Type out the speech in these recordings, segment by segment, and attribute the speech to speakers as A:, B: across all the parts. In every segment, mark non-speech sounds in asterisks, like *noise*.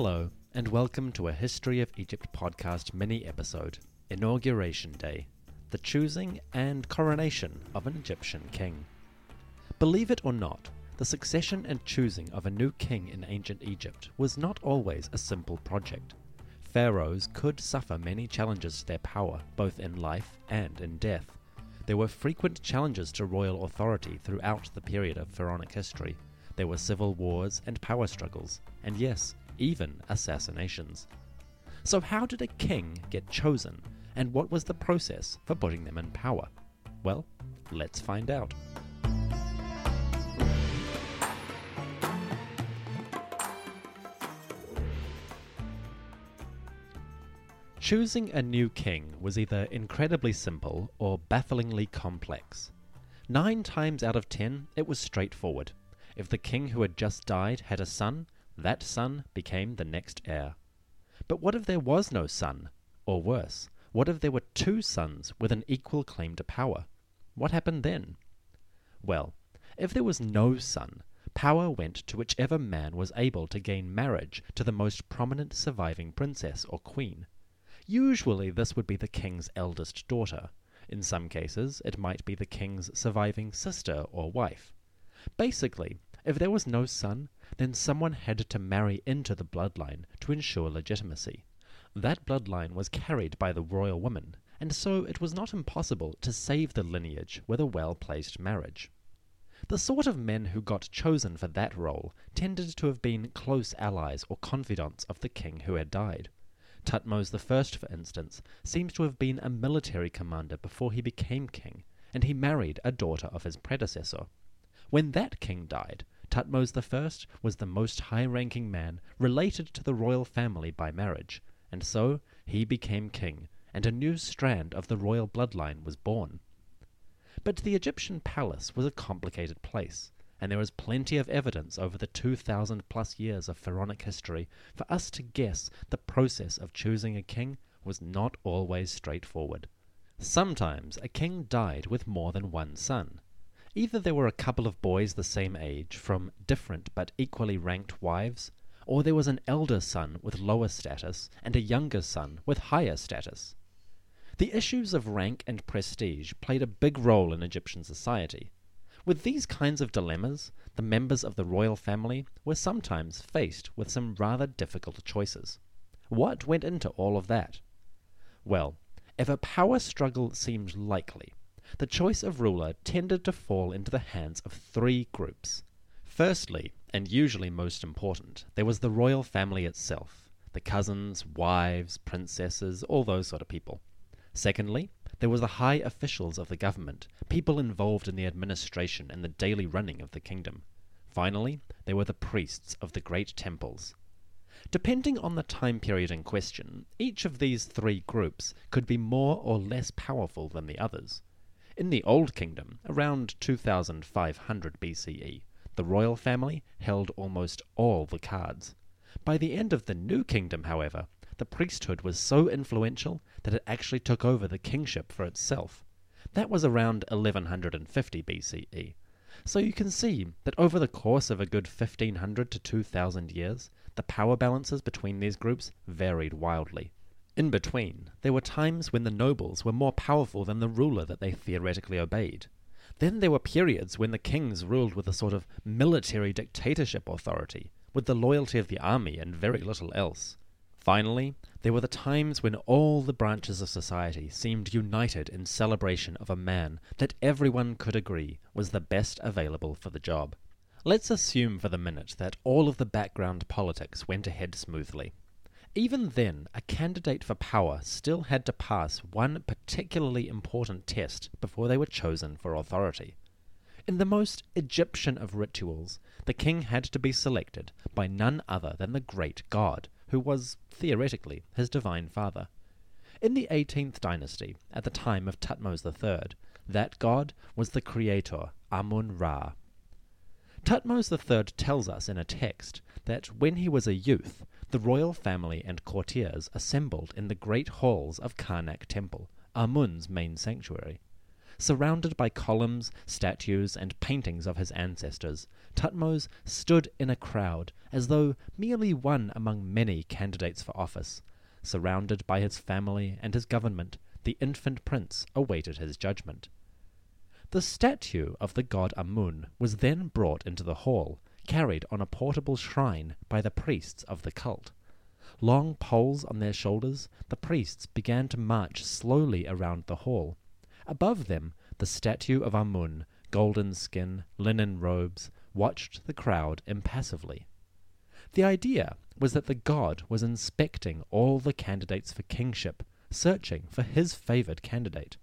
A: Hello, and welcome to a History of Egypt podcast mini episode Inauguration Day The Choosing and Coronation of an Egyptian King. Believe it or not, the succession and choosing of a new king in ancient Egypt was not always a simple project. Pharaohs could suffer many challenges to their power, both in life and in death. There were frequent challenges to royal authority throughout the period of pharaonic history. There were civil wars and power struggles, and yes, even assassinations. So, how did a king get chosen, and what was the process for putting them in power? Well, let's find out. Choosing a new king was either incredibly simple or bafflingly complex. Nine times out of ten, it was straightforward. If the king who had just died had a son, that son became the next heir. But what if there was no son? Or worse, what if there were two sons with an equal claim to power? What happened then? Well, if there was no son, power went to whichever man was able to gain marriage to the most prominent surviving princess or queen. Usually this would be the king's eldest daughter. In some cases, it might be the king's surviving sister or wife. Basically, if there was no son, then someone had to marry into the bloodline to ensure legitimacy. That bloodline was carried by the royal woman, and so it was not impossible to save the lineage with a well placed marriage. The sort of men who got chosen for that role tended to have been close allies or confidants of the king who had died. Thutmose I, for instance, seems to have been a military commander before he became king, and he married a daughter of his predecessor. When that king died, Thutmose I was the most high ranking man related to the royal family by marriage, and so he became king, and a new strand of the royal bloodline was born. But the Egyptian palace was a complicated place, and there is plenty of evidence over the 2,000 plus years of pharaonic history for us to guess the process of choosing a king was not always straightforward. Sometimes a king died with more than one son. Either there were a couple of boys the same age from different but equally ranked wives, or there was an elder son with lower status and a younger son with higher status. The issues of rank and prestige played a big role in Egyptian society, with these kinds of dilemmas, the members of the royal family were sometimes faced with some rather difficult choices. What went into all of that? Well, if a power struggle seemed likely, the choice of ruler tended to fall into the hands of three groups. Firstly, and usually most important, there was the royal family itself the cousins, wives, princesses, all those sort of people. Secondly, there was the high officials of the government, people involved in the administration and the daily running of the kingdom. Finally, there were the priests of the great temples. Depending on the time period in question, each of these three groups could be more or less powerful than the others. In the Old Kingdom, around 2500 BCE, the royal family held almost all the cards. By the end of the New Kingdom, however, the priesthood was so influential that it actually took over the kingship for itself. That was around 1150 BCE. So you can see that over the course of a good 1500 to 2000 years, the power balances between these groups varied wildly. In between, there were times when the nobles were more powerful than the ruler that they theoretically obeyed. Then there were periods when the kings ruled with a sort of military dictatorship authority, with the loyalty of the army and very little else. Finally, there were the times when all the branches of society seemed united in celebration of a man that everyone could agree was the best available for the job. Let's assume for the minute that all of the background politics went ahead smoothly. Even then, a candidate for power still had to pass one particularly important test before they were chosen for authority. In the most Egyptian of rituals, the king had to be selected by none other than the great god, who was, theoretically, his divine father. In the 18th dynasty, at the time of Thutmose III, that god was the creator Amun Ra. Thutmose III tells us in a text that when he was a youth, the royal family and courtiers assembled in the great halls of Karnak Temple, Amun's main sanctuary. Surrounded by columns, statues, and paintings of his ancestors, Thutmose stood in a crowd as though merely one among many candidates for office. Surrounded by his family and his government, the infant prince awaited his judgment. The statue of the god Amun was then brought into the hall, carried on a portable shrine by the priests of the cult. Long poles on their shoulders, the priests began to march slowly around the hall. Above them, the statue of Amun, golden skin, linen robes, watched the crowd impassively. The idea was that the god was inspecting all the candidates for kingship, searching for his favored candidate.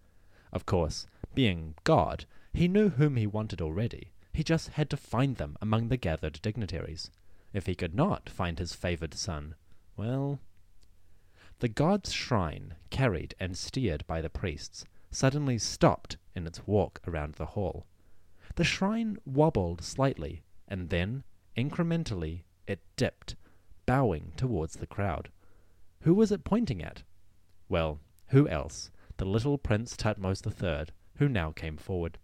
A: Of course, being God, he knew whom he wanted already. He just had to find them among the gathered dignitaries. If he could not find his favored son, well. The god's shrine, carried and steered by the priests, suddenly stopped in its walk around the hall. The shrine wobbled slightly, and then, incrementally, it dipped, bowing towards the crowd. Who was it pointing at? Well, who else? The little Prince Thutmose III, who now came forward.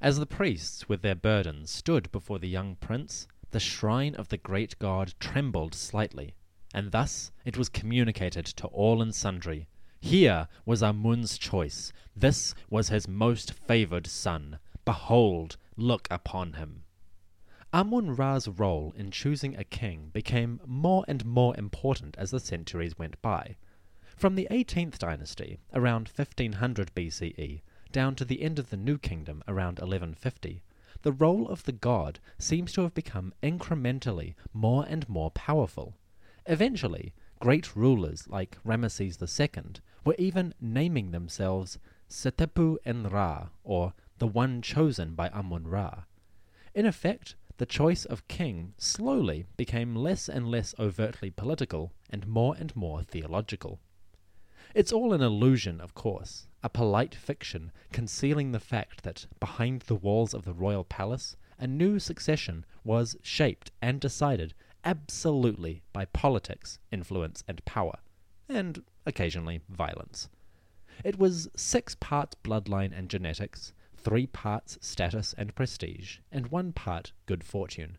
A: As the priests, with their burdens, stood before the young prince, the shrine of the great god trembled slightly, and thus it was communicated to all and sundry here was Amun's choice. This was his most favored son. Behold, look upon him. Amun Ra's role in choosing a king became more and more important as the centuries went by. From the 18th dynasty, around 1500 BCE, down to the end of the New Kingdom around 1150, the role of the god seems to have become incrementally more and more powerful. Eventually, great rulers like Ramesses II were even naming themselves Setepu en Ra, or the one chosen by Amun Ra. In effect, the choice of king slowly became less and less overtly political and more and more theological. It's all an illusion, of course, a polite fiction concealing the fact that behind the walls of the royal palace, a new succession was shaped and decided absolutely by politics, influence, and power, and occasionally violence. It was six parts bloodline and genetics, three parts status and prestige, and one part good fortune.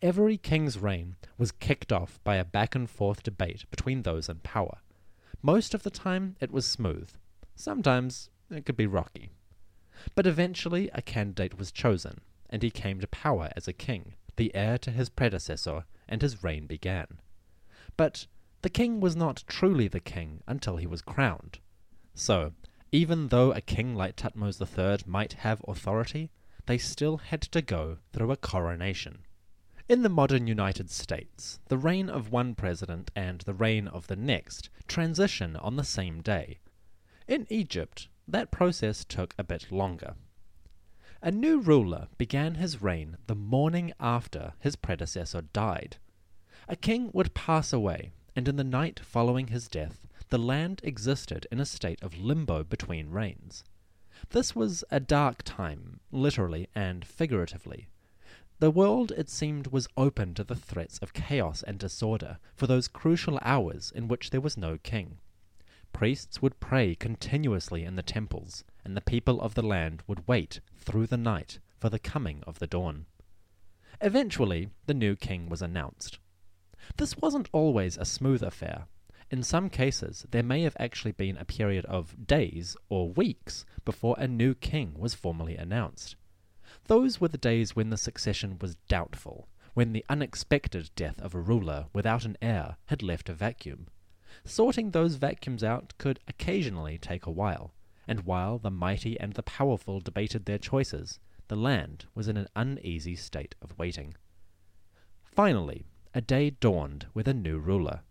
A: Every king's reign was kicked off by a back and forth debate between those in power. Most of the time it was smooth. Sometimes it could be rocky. But eventually a candidate was chosen, and he came to power as a king, the heir to his predecessor, and his reign began. But the king was not truly the king until he was crowned. So, even though a king like Thutmose III might have authority, they still had to go through a coronation. In the modern United States, the reign of one president and the reign of the next transition on the same day. In Egypt, that process took a bit longer. A new ruler began his reign the morning after his predecessor died. A king would pass away, and in the night following his death, the land existed in a state of limbo between reigns. This was a dark time, literally and figuratively. The world, it seemed, was open to the threats of chaos and disorder for those crucial hours in which there was no king. Priests would pray continuously in the temples, and the people of the land would wait through the night for the coming of the dawn. Eventually, the new king was announced. This wasn't always a smooth affair. In some cases, there may have actually been a period of days or weeks before a new king was formally announced. Those were the days when the succession was doubtful, when the unexpected death of a ruler without an heir had left a vacuum. Sorting those vacuums out could occasionally take a while, and while the mighty and the powerful debated their choices, the land was in an uneasy state of waiting. Finally, a day dawned with a new ruler.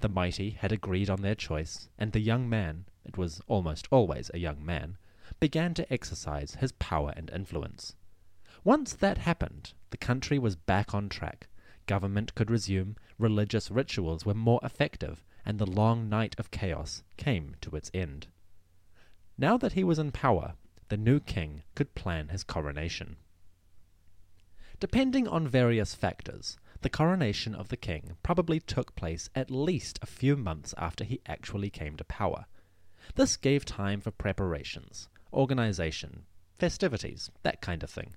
A: The mighty had agreed on their choice, and the young man, it was almost always a young man, began to exercise his power and influence. Once that happened, the country was back on track. Government could resume, religious rituals were more effective, and the long night of chaos came to its end. Now that he was in power, the new king could plan his coronation. Depending on various factors, the coronation of the king probably took place at least a few months after he actually came to power. This gave time for preparations, organization, festivities, that kind of thing.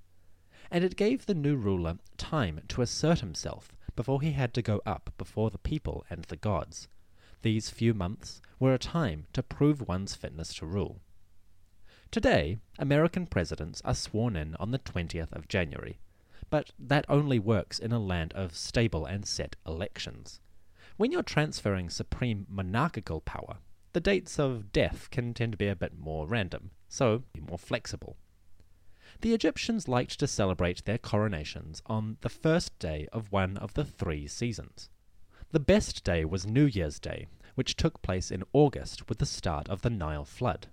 A: And it gave the new ruler time to assert himself before he had to go up before the people and the gods. These few months were a time to prove one's fitness to rule. Today, American presidents are sworn in on the 20th of January, but that only works in a land of stable and set elections. When you're transferring supreme monarchical power, the dates of death can tend to be a bit more random, so be more flexible. The Egyptians liked to celebrate their coronations on the first day of one of the three seasons. The best day was New Year's Day, which took place in August with the start of the Nile flood.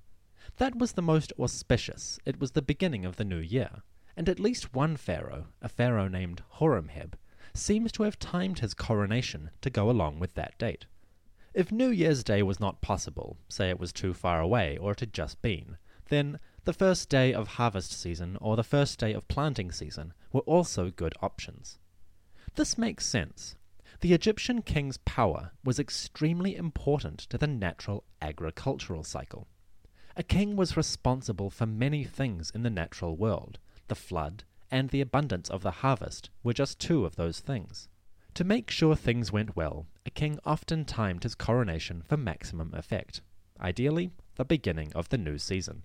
A: That was the most auspicious, it was the beginning of the new year, and at least one pharaoh, a pharaoh named Horemheb, seems to have timed his coronation to go along with that date. If New Year's Day was not possible, say it was too far away or it had just been, then the first day of harvest season or the first day of planting season were also good options. This makes sense. The Egyptian king's power was extremely important to the natural agricultural cycle. A king was responsible for many things in the natural world. The flood and the abundance of the harvest were just two of those things. To make sure things went well, a king often timed his coronation for maximum effect, ideally, the beginning of the new season.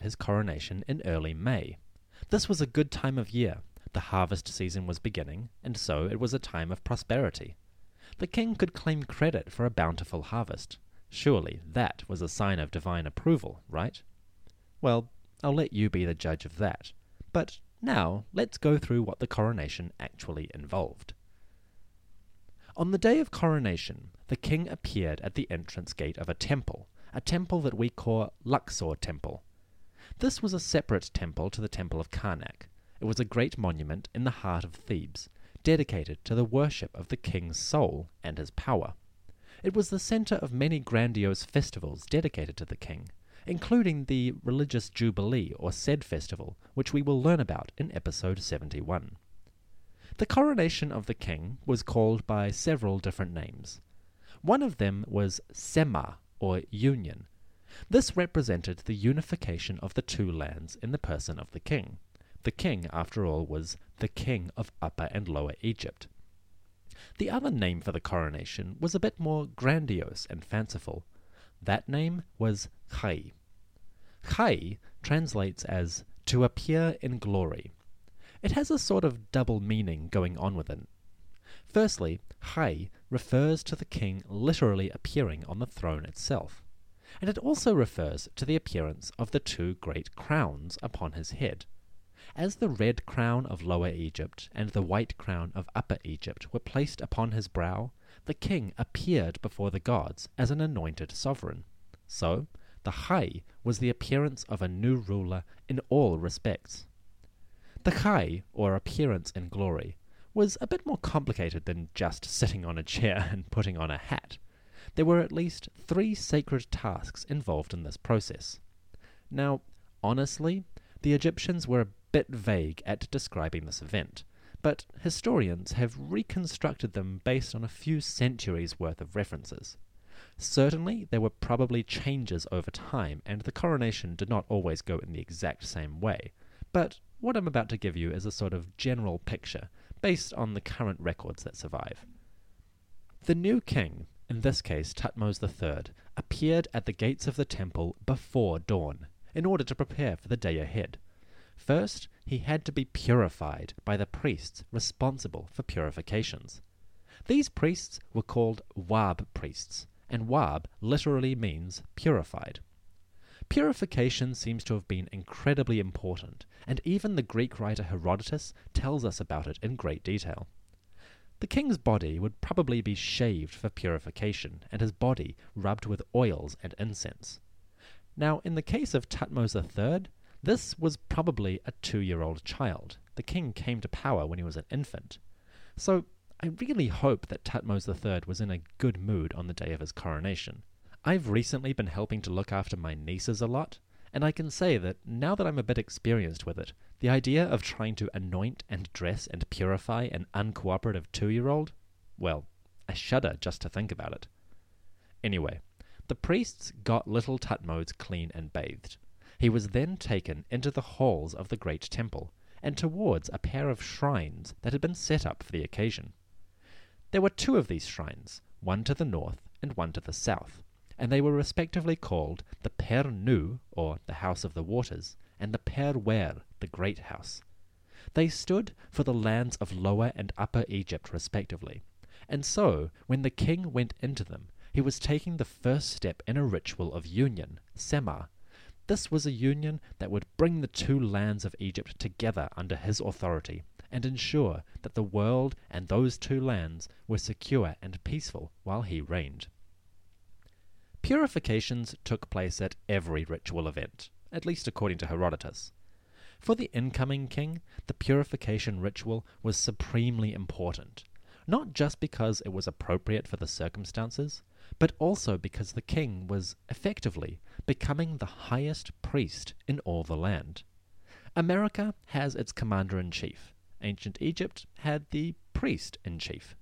A: His coronation in early May. This was a good time of year. The harvest season was beginning, and so it was a time of prosperity. The king could claim credit for a bountiful harvest. Surely that was a sign of divine approval, right? Well, I'll let you be the judge of that. But now let's go through what the coronation actually involved. On the day of coronation, the king appeared at the entrance gate of a temple, a temple that we call Luxor Temple. This was a separate temple to the Temple of Karnak. It was a great monument in the heart of Thebes, dedicated to the worship of the king's soul and his power. It was the center of many grandiose festivals dedicated to the king, including the religious Jubilee or Sed festival, which we will learn about in episode 71. The coronation of the king was called by several different names. One of them was Sema, or union. This represented the unification of the two lands in the person of the king. The king, after all, was the king of Upper and Lower Egypt. The other name for the coronation was a bit more grandiose and fanciful. That name was Chai. Chai translates as to appear in glory. It has a sort of double meaning going on with it. Firstly, Chai refers to the king literally appearing on the throne itself, and it also refers to the appearance of the two great crowns upon his head. As the red crown of Lower Egypt and the white crown of Upper Egypt were placed upon his brow, the king appeared before the gods as an anointed sovereign. So, the Chai was the appearance of a new ruler in all respects. The Chai, or appearance in glory, was a bit more complicated than just sitting on a chair *laughs* and putting on a hat. There were at least three sacred tasks involved in this process. Now, honestly, the Egyptians were a bit vague at describing this event, but historians have reconstructed them based on a few centuries worth of references. Certainly, there were probably changes over time, and the coronation did not always go in the exact same way. But what I'm about to give you is a sort of general picture, based on the current records that survive. The new king, in this case Thutmose III, appeared at the gates of the temple before dawn, in order to prepare for the day ahead. First, he had to be purified by the priests responsible for purifications. These priests were called Wab priests, and Wab literally means purified. Purification seems to have been incredibly important, and even the Greek writer Herodotus tells us about it in great detail. The king's body would probably be shaved for purification, and his body rubbed with oils and incense. Now, in the case of Thutmose III, this was probably a two year old child. The king came to power when he was an infant. So I really hope that Thutmose III was in a good mood on the day of his coronation. I've recently been helping to look after my nieces a lot, and I can say that now that I'm a bit experienced with it, the idea of trying to anoint and dress and purify an uncooperative two year old, well, I shudder just to think about it. Anyway, the priests got little Thutmose clean and bathed. He was then taken into the halls of the great temple, and towards a pair of shrines that had been set up for the occasion. There were two of these shrines, one to the north and one to the south, and they were respectively called the Per Nu, or the House of the Waters, and the Per Wer, the Great House. They stood for the lands of Lower and Upper Egypt respectively, and so when the king went into them, he was taking the first step in a ritual of union, Sema. This was a union that would bring the two lands of Egypt together under his authority and ensure that the world and those two lands were secure and peaceful while he reigned. Purifications took place at every ritual event, at least according to Herodotus. For the incoming king, the purification ritual was supremely important, not just because it was appropriate for the circumstances, but also because the king was effectively becoming the highest priest in all the land. America has its commander in chief, ancient Egypt had the priest in chief.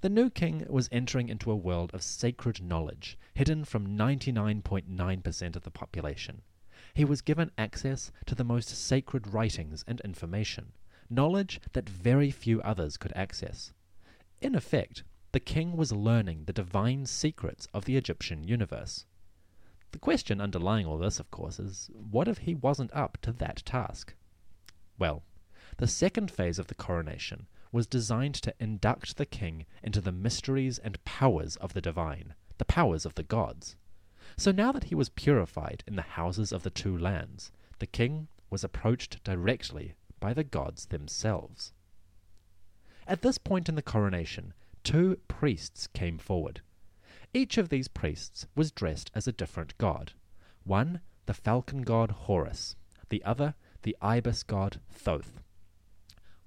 A: The new king was entering into a world of sacred knowledge, hidden from 99.9% of the population. He was given access to the most sacred writings and information, knowledge that very few others could access. In effect, the king was learning the divine secrets of the Egyptian universe. The question underlying all this, of course, is what if he wasn't up to that task? Well, the second phase of the coronation was designed to induct the king into the mysteries and powers of the divine, the powers of the gods. So now that he was purified in the houses of the two lands, the king was approached directly by the gods themselves. At this point in the coronation, two priests came forward. Each of these priests was dressed as a different god. One, the falcon god Horus, the other, the ibis god Thoth.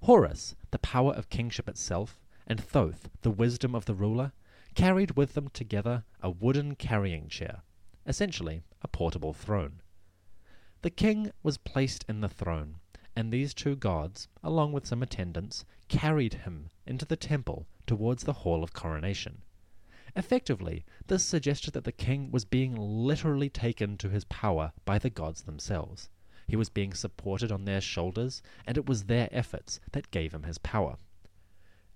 A: Horus, the power of kingship itself, and Thoth, the wisdom of the ruler, carried with them together a wooden carrying chair, essentially a portable throne. The king was placed in the throne, and these two gods, along with some attendants, carried him into the temple towards the hall of coronation. Effectively, this suggested that the king was being literally taken to his power by the gods themselves. He was being supported on their shoulders, and it was their efforts that gave him his power.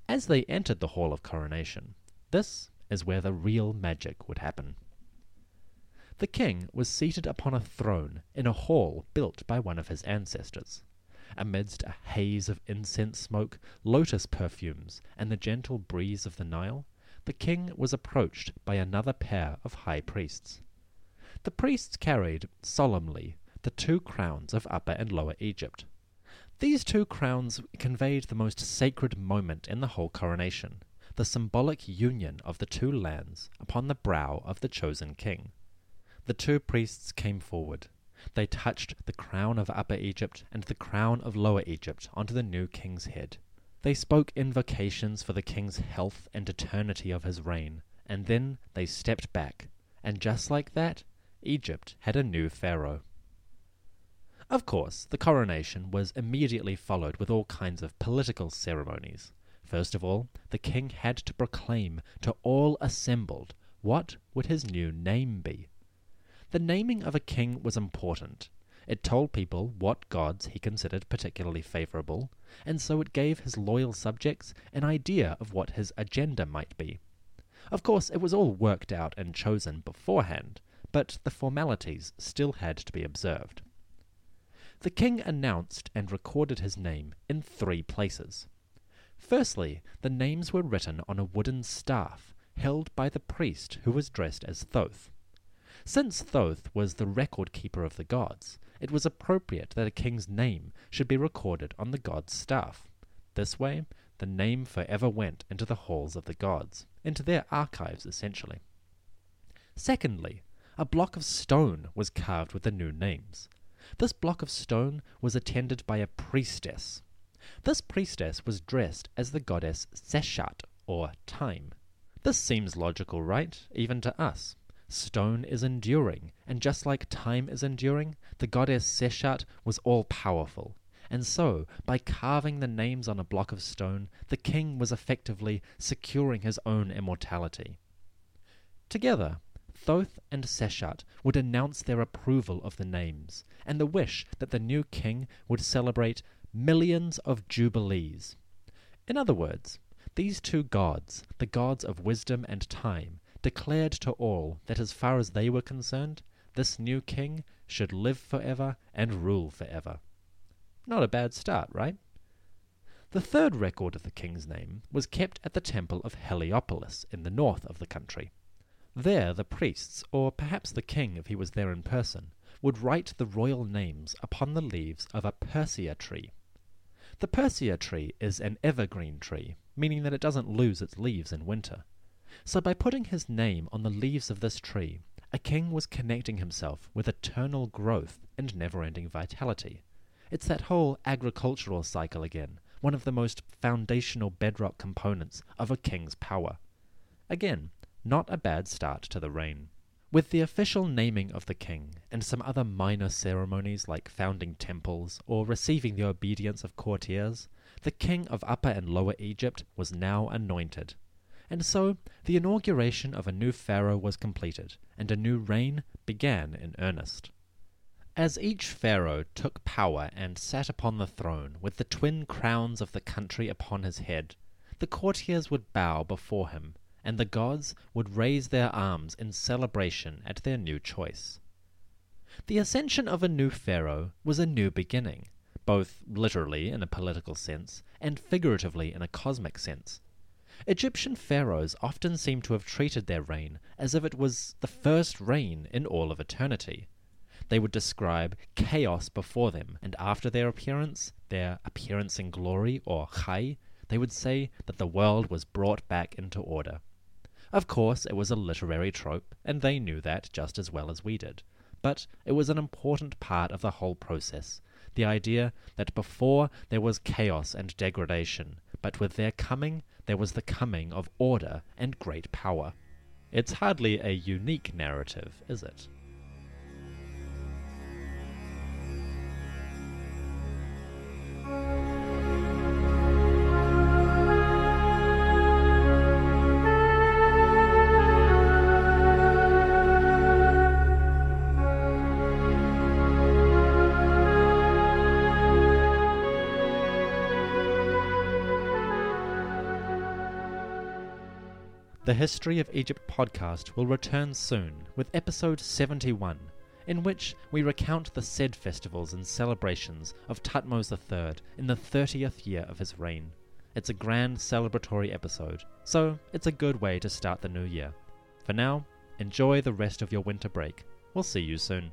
A: As they entered the hall of coronation, this is where the real magic would happen. The king was seated upon a throne in a hall built by one of his ancestors. Amidst a haze of incense smoke, lotus perfumes, and the gentle breeze of the Nile, the king was approached by another pair of high priests. The priests carried, solemnly, the two crowns of Upper and Lower Egypt. These two crowns conveyed the most sacred moment in the whole coronation, the symbolic union of the two lands upon the brow of the chosen king. The two priests came forward. They touched the crown of Upper Egypt and the crown of Lower Egypt onto the new king's head. They spoke invocations for the king's health and eternity of his reign, and then they stepped back, and just like that, Egypt had a new pharaoh. Of course, the coronation was immediately followed with all kinds of political ceremonies. First of all, the king had to proclaim to all assembled what would his new name be. The naming of a king was important. It told people what gods he considered particularly favorable, and so it gave his loyal subjects an idea of what his agenda might be. Of course, it was all worked out and chosen beforehand, but the formalities still had to be observed. The king announced and recorded his name in three places. Firstly, the names were written on a wooden staff held by the priest who was dressed as Thoth. Since Thoth was the record keeper of the gods, it was appropriate that a king's name should be recorded on the god's staff. This way, the name forever went into the halls of the gods, into their archives essentially. Secondly, a block of stone was carved with the new names. This block of stone was attended by a priestess. This priestess was dressed as the goddess Seshat, or Time. This seems logical, right? Even to us. Stone is enduring, and just like time is enduring, the goddess Seshat was all powerful. And so, by carving the names on a block of stone, the king was effectively securing his own immortality. Together, Thoth and Seshat would announce their approval of the names, and the wish that the new king would celebrate millions of jubilees. In other words, these two gods, the gods of wisdom and time, declared to all that as far as they were concerned, this new king should live forever and rule forever. Not a bad start, right? The third record of the king's name was kept at the temple of Heliopolis in the north of the country. There the priests, or perhaps the king if he was there in person, would write the royal names upon the leaves of a persea tree. The persea tree is an evergreen tree, meaning that it doesn't lose its leaves in winter. So by putting his name on the leaves of this tree, a king was connecting himself with eternal growth and never-ending vitality. It's that whole agricultural cycle again, one of the most foundational bedrock components of a king's power. Again, not a bad start to the reign. With the official naming of the king, and some other minor ceremonies like founding temples or receiving the obedience of courtiers, the king of Upper and Lower Egypt was now anointed. And so the inauguration of a new pharaoh was completed, and a new reign began in earnest. As each pharaoh took power and sat upon the throne with the twin crowns of the country upon his head, the courtiers would bow before him and the gods would raise their arms in celebration at their new choice. The ascension of a new pharaoh was a new beginning, both literally in a political sense and figuratively in a cosmic sense. Egyptian pharaohs often seem to have treated their reign as if it was the first reign in all of eternity. They would describe chaos before them, and after their appearance, their appearance in glory, or chai, they would say that the world was brought back into order. Of course, it was a literary trope, and they knew that just as well as we did. But it was an important part of the whole process the idea that before there was chaos and degradation, but with their coming there was the coming of order and great power. It's hardly a unique narrative, is it? The History of Egypt podcast will return soon with episode 71, in which we recount the Sed festivals and celebrations of Thutmose III in the 30th year of his reign. It's a grand celebratory episode, so it's a good way to start the new year. For now, enjoy the rest of your winter break. We'll see you soon.